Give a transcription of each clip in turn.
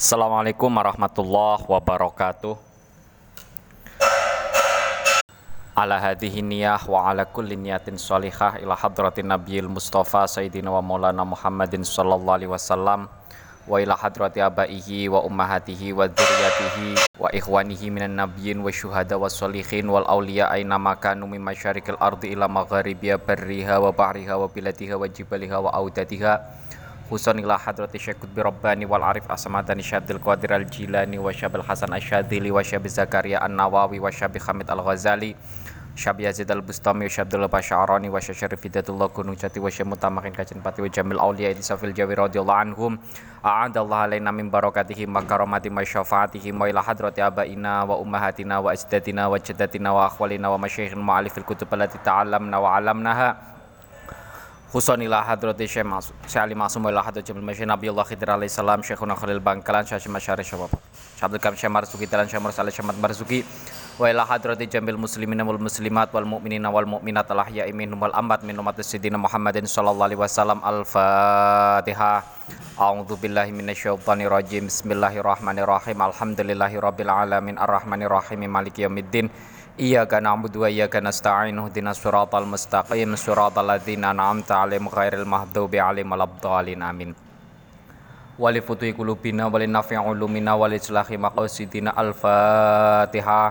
Assalamualaikum warahmatullahi wabarakatuh. Ala hadhihi niyah wa ala kulli niyatin salihah ila hadratin nabiyil mustafa sayyidina wa maulana muhammadin sallallahu alaihi wasallam wa ila hadrati abaihi wa ummahatihi wa dzurriyyatihi wa ikhwanihi minan nabiyyin wa syuhada wa sholihin wal awliya aina makanu min masyarikil ardi ila magharibiha barriha wa bahriha wa biladiha wa jibaliha wa audatiha Ila hadrati Syekh Qutbi Rabbani wal Arif Asmadani Syabdil Qadir al Jilani wa Syabil Hasan Asyadili wa Syabil Zakaria An Nawawi wa Syabil Hamid al Ghazali Syab Yazid al Bustami wa Syabdul Basyarani wa Syarif Hidatullah Gunung Jati wa Syekh Mutamakin Kajen Pati wa Jamil Aulia di Safil Jawi radhiyallahu anhum a'adallahu alaina min barakatihim wa karamati wa syafaatihim wa ila hadrati abaina wa ummahatina wa ajdatina wa jaddatina wa akhwalina wa masyayikhil mu'alifil kutub allati ta'allamna wa Huson ila hadrati Syekh Masum Syekh Ali Masum ila Jamil Masya Nabi Allah alaihi salam Syekhuna Khalil Bangkalan Syekh Syabab Syekh Abdul Kam Syekh Marzuki Talan Syekh Mursal Marzuki. Wa Jamil Muslimin Muslimat wal Mu'minin wal Mu'minat al ahya'i minhum wal ambat Muhammadin sallallahu alaihi wasallam. Al-Fatihah A'udzu billahi minasyaitonir rajim. Bismillahirrahmanirrahim. Alhamdulillahi rabbil alamin. Arrahmanir إياك نعبد وإياك نستعين اهدنا الصراط المستقيم صراط الذين أنعمت عليهم غير المغضوب عليهم ولا الضالين آمين ولفتح قلوبنا ولنفع علومنا ولإصلاح مقاصدنا الفاتحة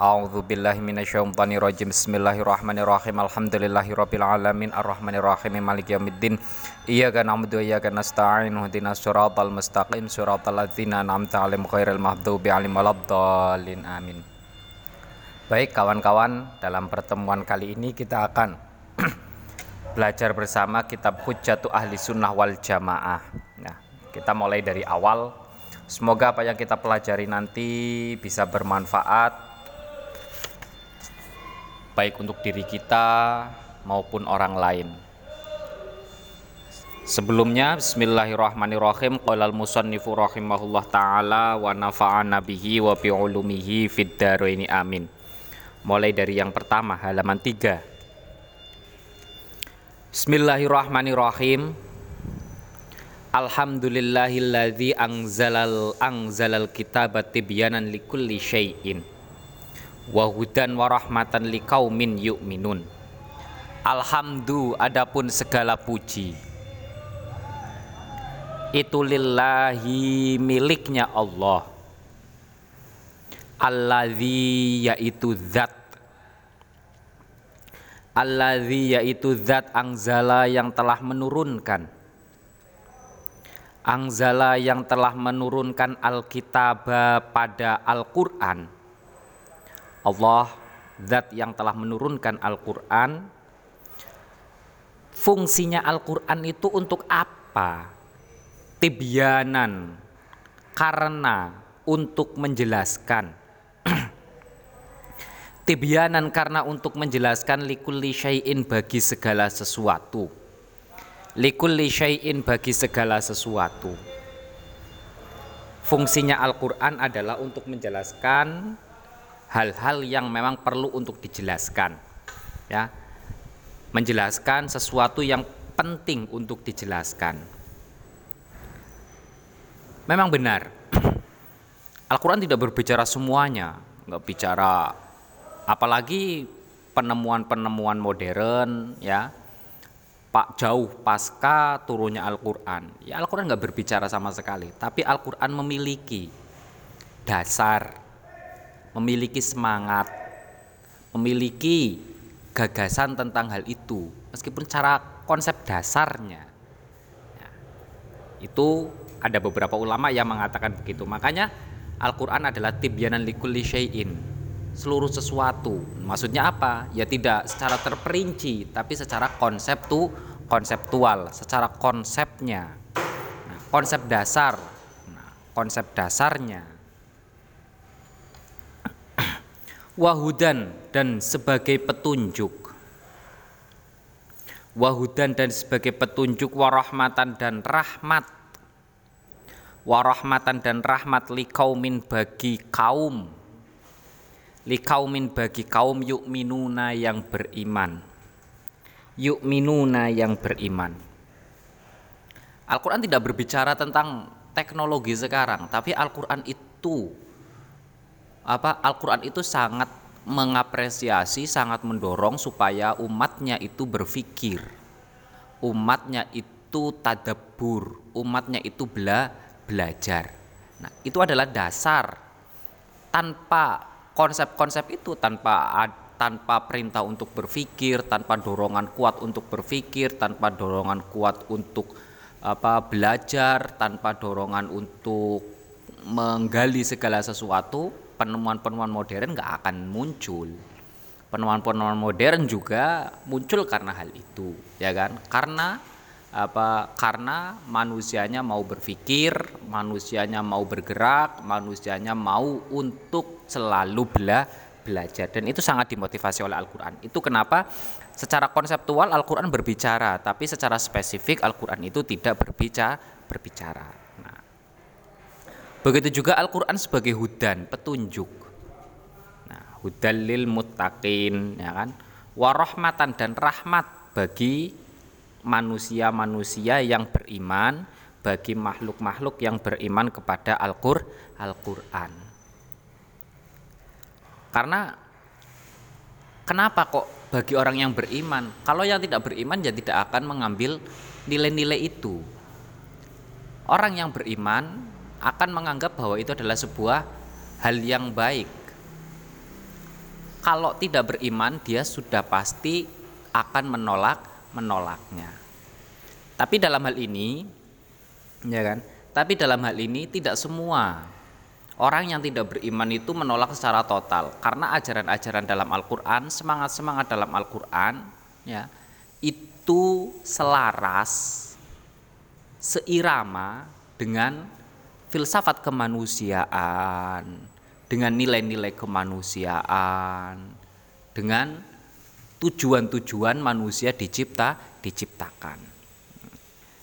أعوذ بالله من الشيطان الرجيم بسم الله الرحمن الرحيم الحمد لله رب العالمين الرحمن الرحيم مالك يوم الدين إياك نعبد وإياك نستعين اهدنا الصراط المستقيم صراط الذين أنعمت عليهم غير المغضوب عليهم ولا الضالين آمين Baik kawan-kawan, dalam pertemuan kali ini kita akan belajar bersama kitab Hujjatu Ahli Sunnah wal Jamaah. Nah, kita mulai dari awal. Semoga apa yang kita pelajari nanti bisa bermanfaat baik untuk diri kita maupun orang lain. Sebelumnya bismillahirrahmanirrahim qala al-musannifu rahimahullah taala wa nafa'ana bihi wa bi ulumihi dharaini amin mulai dari yang pertama halaman 3 Bismillahirrahmanirrahim. Alhamdulillahilladzi anzalal anzalal kitaba tibyanan likulli syai'in. Wa hudan wa rahmatan liqaumin yu'minun. Alhamdu adapun segala puji. Itu lillahi miliknya Allah alladzi yaitu zat. Alladzi yaitu zat angzala yang telah menurunkan. Angzala yang telah menurunkan alkitab pada Al-Qur'an. Allah zat yang telah menurunkan Al-Qur'an. Fungsinya Al-Qur'an itu untuk apa? Tibyanan. Karena untuk menjelaskan Tibyanan karena untuk menjelaskan likulli syai'in bagi segala sesuatu. Likulli syai'in bagi segala sesuatu. Fungsinya Al-Qur'an adalah untuk menjelaskan hal-hal yang memang perlu untuk dijelaskan. Ya. Menjelaskan sesuatu yang penting untuk dijelaskan. Memang benar. Al-Qur'an tidak berbicara semuanya, nggak bicara apalagi penemuan-penemuan modern ya. Pak jauh pasca turunnya Al-Quran. Ya Al-Quran nggak berbicara sama sekali tapi Al-Quran memiliki dasar memiliki semangat memiliki gagasan tentang hal itu meskipun cara konsep dasarnya ya, itu ada beberapa ulama yang mengatakan begitu. Makanya Al-Quran adalah tibyanan likulli syai'in seluruh sesuatu. Maksudnya apa? Ya tidak secara terperinci, tapi secara konsep tuh konseptual, secara konsepnya. Nah, konsep dasar. Nah, konsep dasarnya. Wahudan dan sebagai petunjuk. Wahudan dan sebagai petunjuk warahmatan dan rahmat. Warahmatan dan rahmat likaumin bagi kaum. Li kaumin bagi kaum yukminuna yang beriman. Yukminuna yang beriman. Al-Quran tidak berbicara tentang teknologi sekarang, tapi Al-Qur'an itu apa Al-Qur'an itu sangat mengapresiasi, sangat mendorong supaya umatnya itu berpikir. Umatnya itu tadabur, umatnya itu bela belajar. Nah, itu adalah dasar. Tanpa konsep-konsep itu, tanpa tanpa perintah untuk berpikir, tanpa dorongan kuat untuk berpikir, tanpa dorongan kuat untuk apa belajar, tanpa dorongan untuk menggali segala sesuatu, penemuan-penemuan modern nggak akan muncul. Penemuan-penemuan modern juga muncul karena hal itu, ya kan? Karena apa karena manusianya mau berpikir, manusianya mau bergerak, manusianya mau untuk selalu bela belajar dan itu sangat dimotivasi oleh Al-Qur'an. Itu kenapa secara konseptual Al-Qur'an berbicara, tapi secara spesifik Al-Qur'an itu tidak berbicara berbicara. Nah, begitu juga Al-Qur'an sebagai hudan, petunjuk. Nah, hudalil muttaqin ya kan? Warahmatan dan rahmat bagi manusia-manusia yang beriman bagi makhluk-makhluk yang beriman kepada Al-Qur Al-Qur'an. Karena kenapa kok bagi orang yang beriman? Kalau yang tidak beriman ya tidak akan mengambil nilai-nilai itu. Orang yang beriman akan menganggap bahwa itu adalah sebuah hal yang baik. Kalau tidak beriman, dia sudah pasti akan menolak menolaknya. Tapi dalam hal ini, ya kan? Tapi dalam hal ini tidak semua orang yang tidak beriman itu menolak secara total karena ajaran-ajaran dalam Al-Qur'an, semangat-semangat dalam Al-Qur'an ya, itu selaras seirama dengan filsafat kemanusiaan, dengan nilai-nilai kemanusiaan, dengan tujuan-tujuan manusia dicipta diciptakan.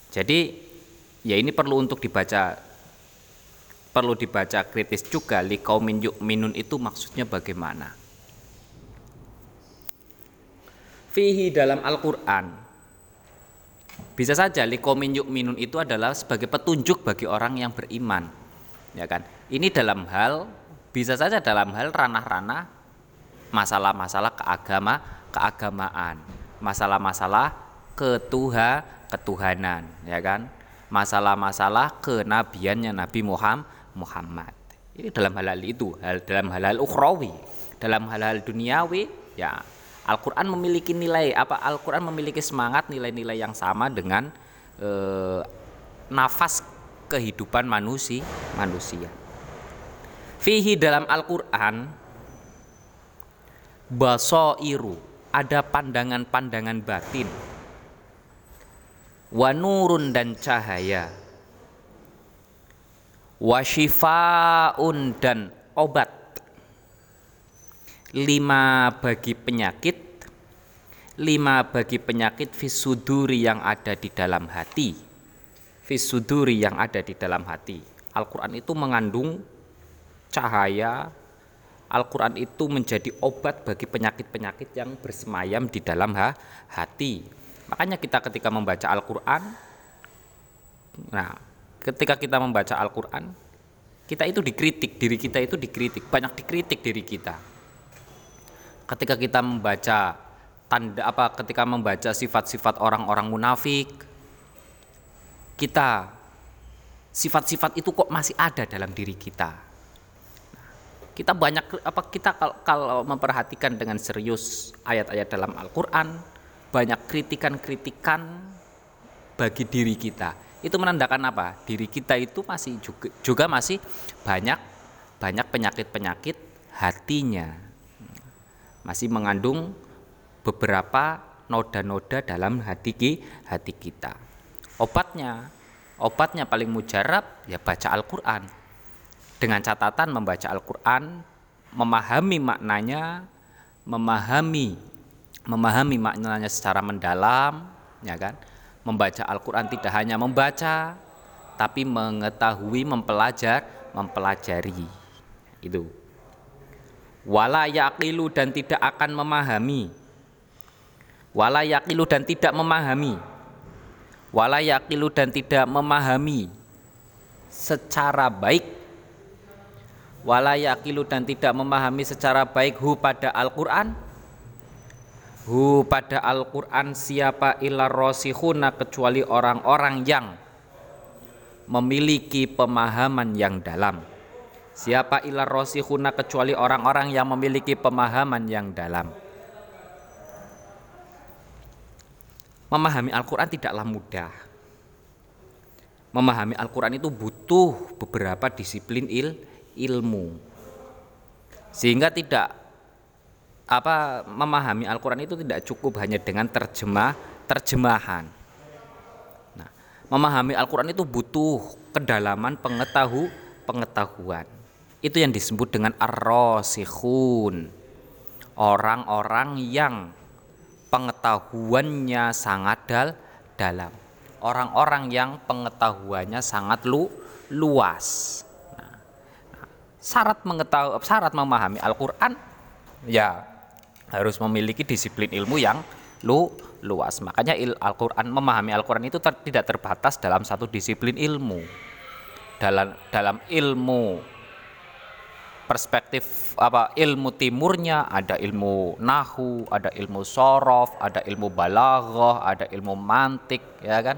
Jadi ya ini perlu untuk dibaca perlu dibaca kritis juga li kaumin minun itu maksudnya bagaimana. Fihi dalam Al-Qur'an bisa saja li kaumin minun itu adalah sebagai petunjuk bagi orang yang beriman. Ya kan? Ini dalam hal bisa saja dalam hal ranah-ranah masalah-masalah keagama keagamaan, masalah-masalah ketuha ketuhanan, ya kan? Masalah-masalah kenabiannya Nabi Muhammad. Ini dalam hal-hal itu, hal dalam hal-hal ukhrawi, dalam hal-hal duniawi, ya Al-Qur'an memiliki nilai apa Al-Qur'an memiliki semangat nilai-nilai yang sama dengan eh, nafas kehidupan manusia manusia. Fihi dalam Al-Qur'an basairu ada pandangan-pandangan batin. Wanurun dan cahaya. Wasyifaun dan obat. Lima bagi penyakit lima bagi penyakit fisuduri yang ada di dalam hati. Fisuduri yang ada di dalam hati. Al-Quran itu mengandung cahaya Al-Quran itu menjadi obat bagi penyakit-penyakit yang bersemayam di dalam hati. Makanya kita ketika membaca Al-Quran, nah ketika kita membaca Al-Quran, kita itu dikritik, diri kita itu dikritik, banyak dikritik diri kita. Ketika kita membaca tanda apa ketika membaca sifat-sifat orang-orang munafik, kita sifat-sifat itu kok masih ada dalam diri kita kita banyak apa kita kalau, kalau memperhatikan dengan serius ayat-ayat dalam Al-Qur'an, banyak kritikan-kritikan bagi diri kita. Itu menandakan apa? Diri kita itu masih juga, juga masih banyak banyak penyakit-penyakit hatinya. Masih mengandung beberapa noda-noda dalam hati hati kita. Obatnya, obatnya paling mujarab ya baca Al-Qur'an dengan catatan membaca Al-Quran, memahami maknanya, memahami memahami maknanya secara mendalam, ya kan? Membaca Al-Quran tidak hanya membaca, tapi mengetahui, mempelajar, mempelajari. Itu. Wala yaqilu dan tidak akan memahami. Wala yaqilu dan tidak memahami. Wala yaqilu dan tidak memahami secara baik wala yaqilu dan tidak memahami secara baik hu pada Al-Qur'an? Hu pada Al-Qur'an siapa ila rosihuna kecuali orang-orang yang memiliki pemahaman yang dalam. Siapa ila rosihuna kecuali orang-orang yang memiliki pemahaman yang dalam. Memahami Al-Qur'an tidaklah mudah. Memahami Al-Qur'an itu butuh beberapa disiplin il ilmu sehingga tidak apa memahami Al-Qur'an itu tidak cukup hanya dengan terjemah terjemahan. Nah, memahami Al-Qur'an itu butuh kedalaman pengetahu pengetahuan. Itu yang disebut dengan ar-rasikhun. Orang-orang yang pengetahuannya sangat dal dalam. Orang-orang yang pengetahuannya sangat lu luas. Syarat mengetahui syarat memahami Al-Qur'an ya harus memiliki disiplin ilmu yang lu luas. Makanya Al-Qur'an memahami Al-Qur'an itu ter, tidak terbatas dalam satu disiplin ilmu. Dalam dalam ilmu perspektif apa ilmu timurnya ada ilmu nahu, ada ilmu sorof, ada ilmu balaghah, ada ilmu mantik ya kan.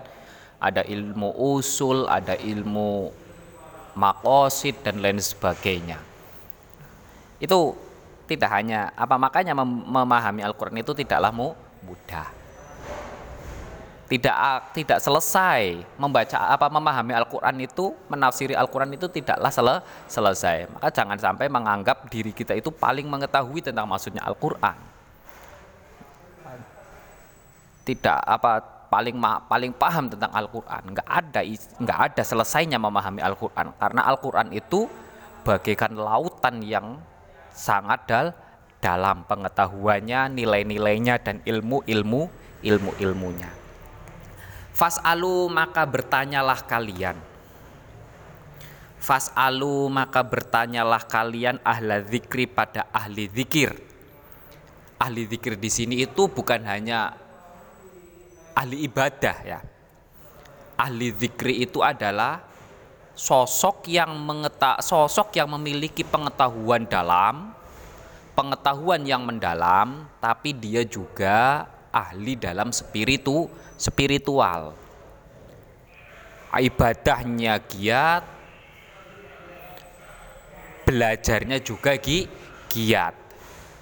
Ada ilmu usul, ada ilmu makosid dan lain sebagainya. Itu tidak hanya apa makanya mem memahami Al-Qur'an itu tidaklah mudah. Tidak tidak selesai membaca apa memahami Al-Qur'an itu, menafsiri Al-Qur'an itu tidaklah sel selesai. Maka jangan sampai menganggap diri kita itu paling mengetahui tentang maksudnya Al-Qur'an. Tidak apa paling paling paham tentang Al-Qur'an. Enggak ada enggak ada selesainya memahami Al-Qur'an karena Al-Qur'an itu bagaikan lautan yang sangat dal dalam pengetahuannya, nilai-nilainya dan ilmu-ilmu ilmu-ilmunya. Fas'alu maka bertanyalah kalian. Fas'alu maka bertanyalah kalian ahla zikri pada ahli zikir. Ahli zikir di sini itu bukan hanya ahli ibadah ya. Ahli zikri itu adalah sosok yang mengeta sosok yang memiliki pengetahuan dalam, pengetahuan yang mendalam, tapi dia juga ahli dalam spiritu spiritual. Ibadahnya giat, belajarnya juga gi, giat.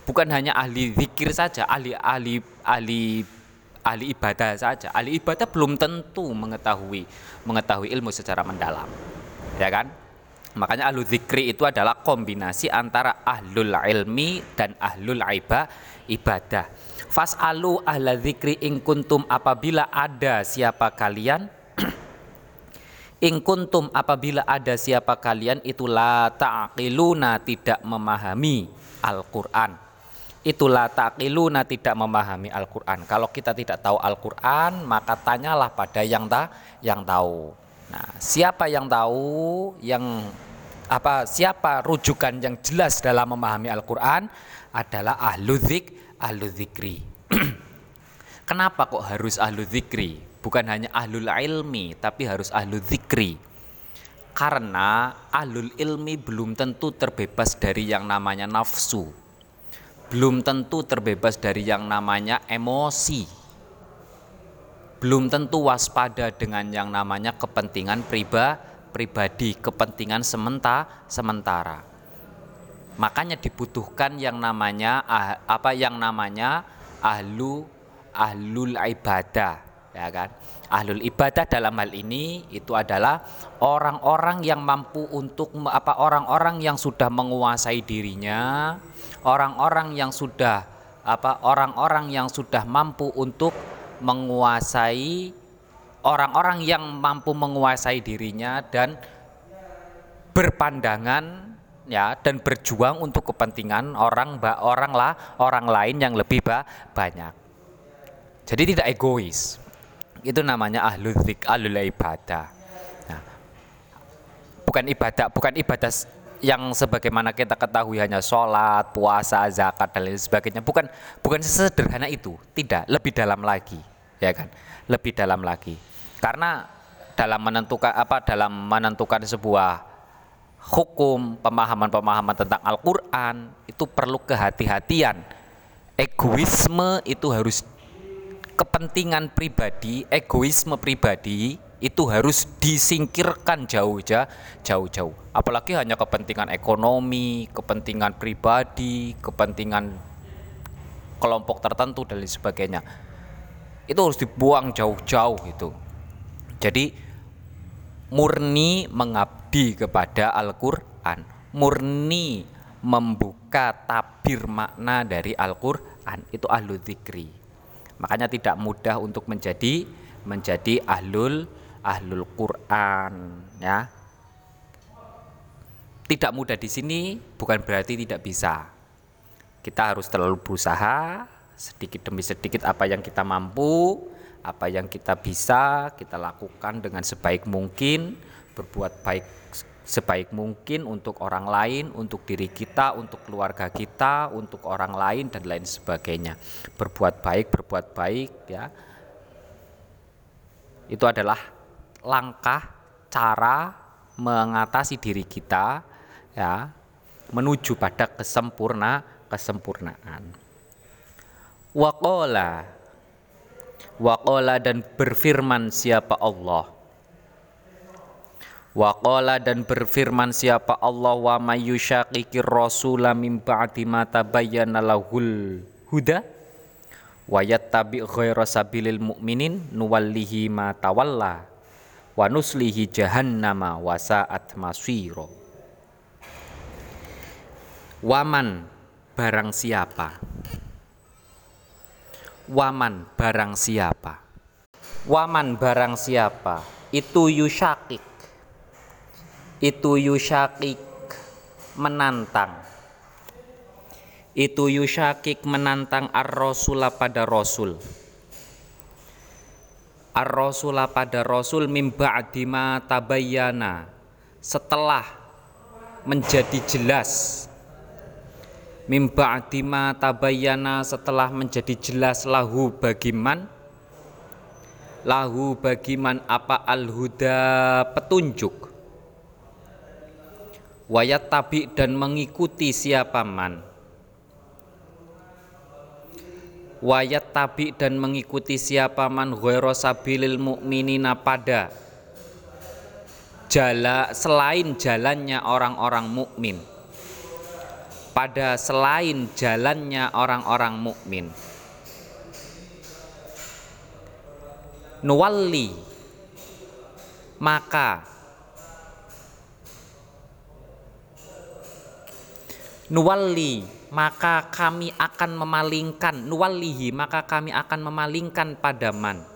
Bukan hanya ahli zikir saja, ahli ahli ahli ahli ibadah saja. Ahli ibadah belum tentu mengetahui mengetahui ilmu secara mendalam ya kan? Makanya ahlu zikri itu adalah kombinasi antara ahlul ilmi dan ahlul iba, ibadah. Fas'alu ahla zikri ing kuntum apabila ada siapa kalian ing kuntum apabila ada siapa kalian itulah ta'qiluna tidak memahami Al-Qur'an. Itulah ta'qiluna tidak memahami Al-Qur'an. Kalau kita tidak tahu Al-Qur'an, maka tanyalah pada yang ta yang tahu. Nah, siapa yang tahu yang apa siapa rujukan yang jelas dalam memahami Al-Qur'an adalah ahlu zik, ahlu zikri. Kenapa kok harus ahlu zikri? Bukan hanya ahlul ilmi, tapi harus ahlu zikri. Karena ahlul ilmi belum tentu terbebas dari yang namanya nafsu. Belum tentu terbebas dari yang namanya emosi belum tentu waspada dengan yang namanya kepentingan priba, pribadi, kepentingan sementa, sementara. Makanya dibutuhkan yang namanya ah, apa yang namanya ahlu ahlul ibadah, ya kan? Ahlul ibadah dalam hal ini itu adalah orang-orang yang mampu untuk apa orang-orang yang sudah menguasai dirinya, orang-orang yang sudah apa orang-orang yang sudah mampu untuk menguasai orang-orang yang mampu menguasai dirinya dan berpandangan ya dan berjuang untuk kepentingan orang orang lah orang lain yang lebih ba, banyak. Jadi tidak egois. Itu namanya ahlul zik, ahlul ibadah. Nah, bukan ibadah, bukan ibadah yang sebagaimana kita ketahui hanya sholat, puasa, zakat dan lain sebagainya. Bukan bukan sesederhana itu, tidak, lebih dalam lagi. Ya kan? Lebih dalam lagi. Karena dalam menentukan apa dalam menentukan sebuah hukum, pemahaman-pemahaman tentang Al-Qur'an itu perlu kehati-hatian. Egoisme itu harus kepentingan pribadi, egoisme pribadi itu harus disingkirkan jauh-jauh jauh-jauh. Apalagi hanya kepentingan ekonomi, kepentingan pribadi, kepentingan kelompok tertentu dan lain sebagainya. Itu harus dibuang jauh-jauh itu. Jadi murni mengabdi kepada Al-Qur'an, murni membuka tabir makna dari Al-Qur'an itu ahlu dzikri. Makanya tidak mudah untuk menjadi menjadi ahlul ahlul Quran ya. Tidak mudah di sini bukan berarti tidak bisa. Kita harus terlalu berusaha sedikit demi sedikit apa yang kita mampu, apa yang kita bisa kita lakukan dengan sebaik mungkin, berbuat baik sebaik mungkin untuk orang lain, untuk diri kita, untuk keluarga kita, untuk orang lain dan lain sebagainya. Berbuat baik, berbuat baik ya. Itu adalah langkah cara mengatasi diri kita ya menuju pada kesempurna kesempurnaan. Waqala Waqala dan berfirman siapa Allah? Waqala dan berfirman siapa Allah? Wa mayyushaqiqir rasula min ba'di ma tabayyana lahul huda wa yattabi ghaira sabilil mu'minin nuwallihi ma tawalla wa nuslihi jahannama wa sa'at masiro waman barang siapa? Waman barang siapa? Waman barang siapa? Itu yusyakik itu yusyakik menantang. Itu yusyakik menantang ar-rasula pada rasul ar-rasula pada rasul mimba adima tabayyana. Setelah menjadi jelas. Mimba adima tabayyana setelah menjadi jelas lahu bagiman lahu bagiman apa? Al-huda petunjuk. Wayat tabi dan mengikuti siapa man wayat tabi dan mengikuti siapa man ghairu sabilil mu'minina pada jala selain jalannya orang-orang mukmin. Pada selain jalannya orang-orang mukmin. Nuwalli maka nuwalli maka kami akan memalingkan nuwallihi maka kami akan memalingkan pada man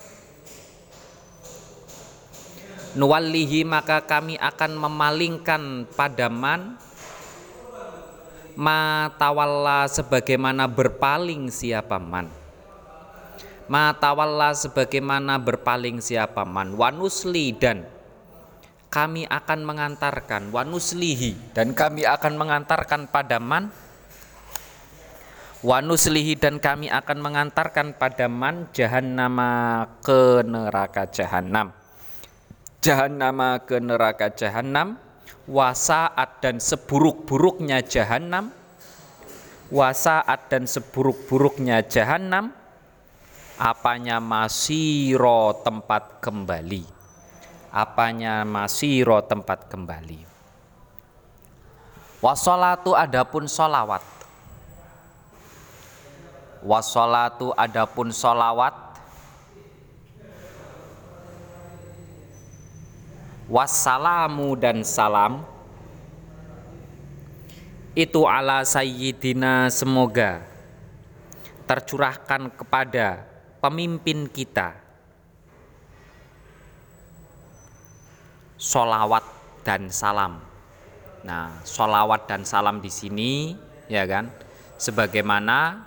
maka kami akan memalingkan pada man ma tawalla sebagaimana berpaling siapa man. Ma tawalla sebagaimana berpaling siapa man. Wanusli dan kami akan mengantarkan wanuslihi dan kami akan mengantarkan pada man wanuslihi dan kami akan mengantarkan pada man jahannama ke neraka jahanam jahannama ke neraka jahanam wasaat dan seburuk-buruknya jahanam wasaat dan seburuk-buruknya jahanam apanya masiro tempat kembali? Apanya masiro tempat kembali? Wasolatu adapun solawat Wassalatu adapun solawat Wassalamu dan salam. Itu ala sayyidina semoga Tercurahkan kepada pemimpin kita. Solawat dan salam. Nah, solawat dan salam di sini, ya kan, sebagaimana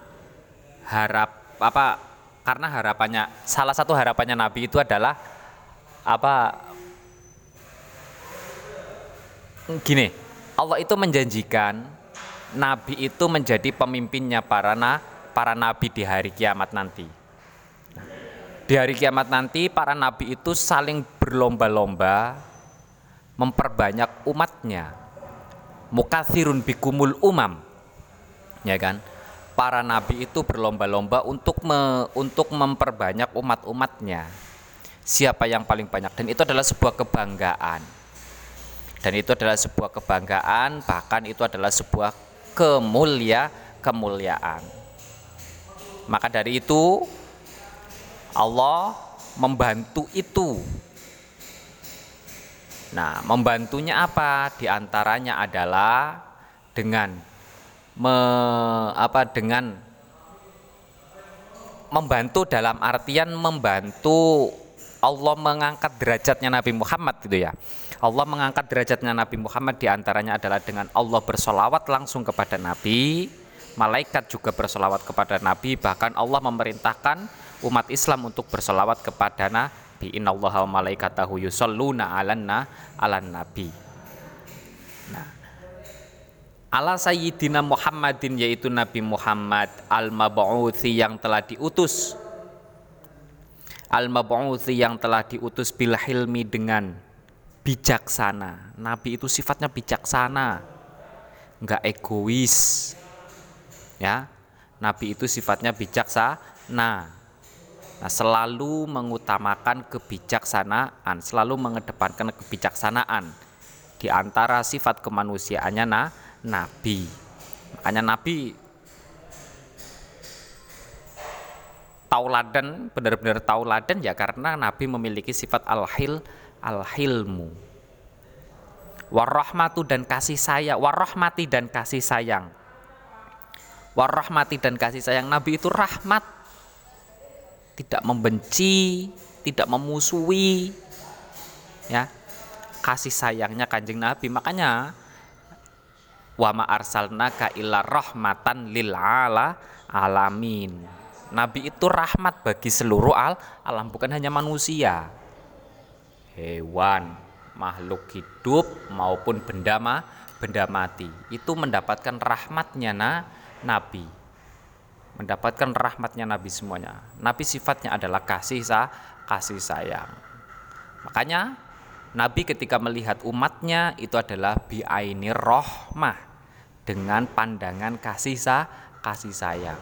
harap apa karena harapannya salah satu harapannya Nabi itu adalah apa gini Allah itu menjanjikan Nabi itu menjadi pemimpinnya para na, para nabi di hari kiamat nanti Di hari kiamat nanti para nabi itu saling berlomba-lomba memperbanyak umatnya. Mukathirun bikumul umam. Ya kan? Para nabi itu berlomba-lomba untuk me, untuk memperbanyak umat-umatnya. Siapa yang paling banyak dan itu adalah sebuah kebanggaan. Dan itu adalah sebuah kebanggaan, bahkan itu adalah sebuah kemulia kemuliaan. Maka dari itu Allah membantu itu. Nah, membantunya apa? Di antaranya adalah dengan me, apa dengan membantu dalam artian membantu Allah mengangkat derajatnya Nabi Muhammad gitu ya. Allah mengangkat derajatnya Nabi Muhammad di antaranya adalah dengan Allah bersolawat langsung kepada Nabi, malaikat juga bersolawat kepada Nabi, bahkan Allah memerintahkan umat Islam untuk bersolawat kepada Nabi innallaha wa malaikatahu yusalluna 'alanna 'alan nabi nah ala sayyidina Muhammadin yaitu Nabi Muhammad al-mab'uthi yang telah diutus. Al-mab'uthi yang telah diutus bil hilmi dengan bijaksana. Nabi itu sifatnya bijaksana enggak egois. Ya Nabi itu sifatnya bijaksana. Nah, selalu mengutamakan kebijaksanaan, selalu mengedepankan kebijaksanaan. Di antara sifat kemanusiaannya nah, nabi. Makanya nabi tauladan benar-benar tauladan ya karena nabi memiliki sifat al-hil al-hilmu. Warahmatu dan kasih sayang, warahmati dan kasih sayang. Warahmati dan kasih sayang nabi itu rahmat tidak membenci, tidak memusuhi, ya kasih sayangnya kanjeng Nabi. Makanya wa ma arsalnaka illa rahmatan lil ala alamin. Nabi itu rahmat bagi seluruh al alam bukan hanya manusia. Hewan, makhluk hidup maupun benda ma, benda mati itu mendapatkan rahmatnya na, Nabi mendapatkan rahmatnya Nabi semuanya. Nabi sifatnya adalah kasih sa, kasih sayang. Makanya Nabi ketika melihat umatnya itu adalah biaini rohmah dengan pandangan kasih sa, kasih sayang.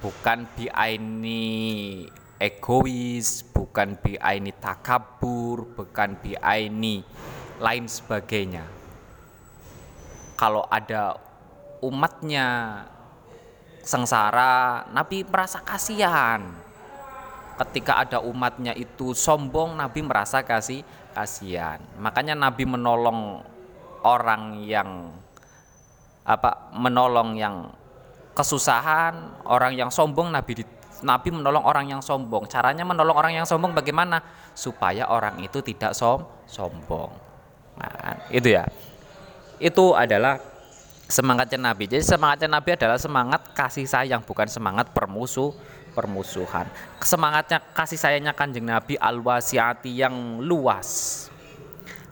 Bukan biaini egois, bukan biaini takabur, bukan biaini lain sebagainya. Kalau ada umatnya sengsara, Nabi merasa kasihan. Ketika ada umatnya itu sombong, Nabi merasa kasih kasihan. Makanya Nabi menolong orang yang apa menolong yang kesusahan, orang yang sombong Nabi Nabi menolong orang yang sombong. Caranya menolong orang yang sombong bagaimana? Supaya orang itu tidak som sombong. Nah, itu ya. Itu adalah semangatnya Nabi. Jadi semangatnya Nabi adalah semangat kasih sayang bukan semangat permusuh permusuhan. Semangatnya kasih sayangnya Kanjeng Nabi al-wasiati yang luas.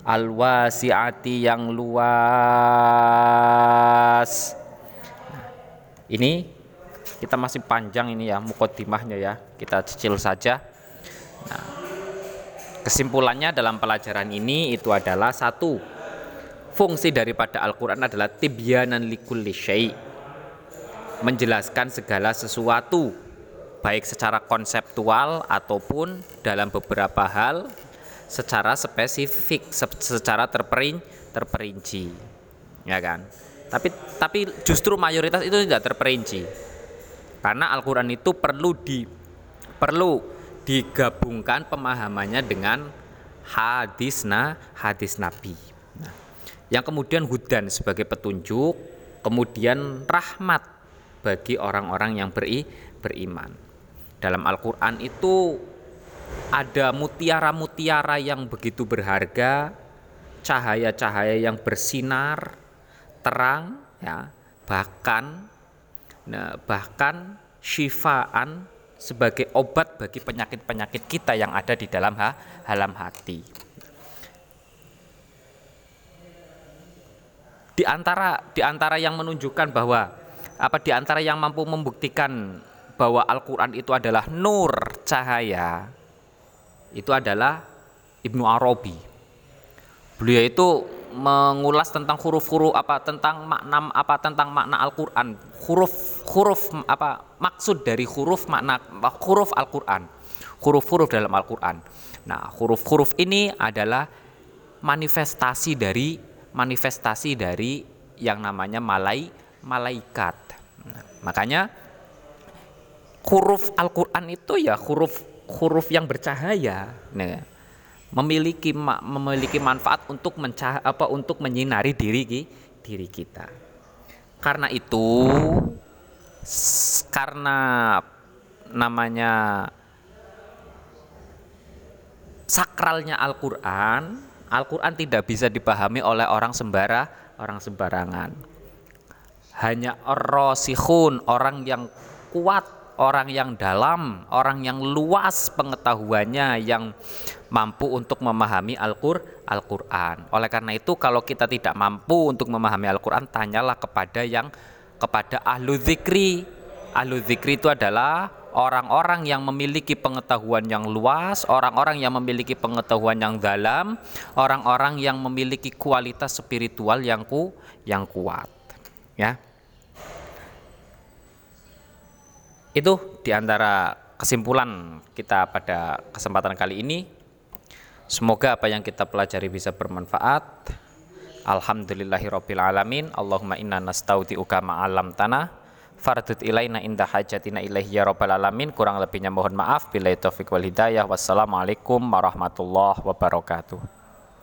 Al-wasiati yang luas. Ini kita masih panjang ini ya mukodimahnya ya. Kita cicil saja. Nah, kesimpulannya dalam pelajaran ini itu adalah satu fungsi daripada Al-Quran adalah tibyanan likulli syai menjelaskan segala sesuatu baik secara konseptual ataupun dalam beberapa hal secara spesifik secara terperin, terperinci. Ya kan? Tapi tapi justru mayoritas itu tidak terperinci. Karena Al-Quran itu perlu di perlu digabungkan pemahamannya dengan hadis nah hadis Nabi. Nah, yang kemudian hudan sebagai petunjuk, kemudian rahmat bagi orang-orang yang beri, beriman. Dalam Al-Qur'an itu ada mutiara-mutiara yang begitu berharga, cahaya-cahaya yang bersinar terang ya, bahkan nah, bahkan syifaan sebagai obat bagi penyakit-penyakit kita yang ada di dalam ha, halam hati. di antara di antara yang menunjukkan bahwa apa di antara yang mampu membuktikan bahwa Al-Qur'an itu adalah nur, cahaya, itu adalah Ibnu Arabi. Beliau itu mengulas tentang huruf-huruf apa tentang makna apa tentang makna Al-Qur'an, huruf-huruf apa maksud dari huruf makna huruf Al-Qur'an. Huruf-huruf dalam Al-Qur'an. Nah, huruf-huruf ini adalah manifestasi dari manifestasi dari yang namanya malai malaikat. Nah, makanya huruf Al-Qur'an itu ya huruf huruf yang bercahaya. Nah, memiliki memiliki manfaat untuk mencah apa untuk menyinari diri diri kita. Karena itu karena namanya sakralnya Al-Qur'an, Al-Qur'an tidak bisa dipahami oleh orang sembara, orang sembarangan. Hanya rosihun, orang yang kuat, orang yang dalam, orang yang luas pengetahuannya yang mampu untuk memahami Al-Qur'an. Oleh karena itu kalau kita tidak mampu untuk memahami Al-Qur'an, tanyalah kepada yang kepada ahlu zikri. Ahlu zikri itu adalah orang-orang yang memiliki pengetahuan yang luas, orang-orang yang memiliki pengetahuan yang dalam, orang-orang yang memiliki kualitas spiritual yang ku yang kuat. Ya. Itu di antara kesimpulan kita pada kesempatan kali ini. Semoga apa yang kita pelajari bisa bermanfaat. Alhamdulillahirabbil alamin. Allahumma inna nastauti'uka ma'alam tanah fardut ilaina indah hajatina ilaihi ya rabbal alamin. Kurang lebihnya mohon maaf. Bila taufiq wal hidayah. Wassalamualaikum warahmatullahi wabarakatuh.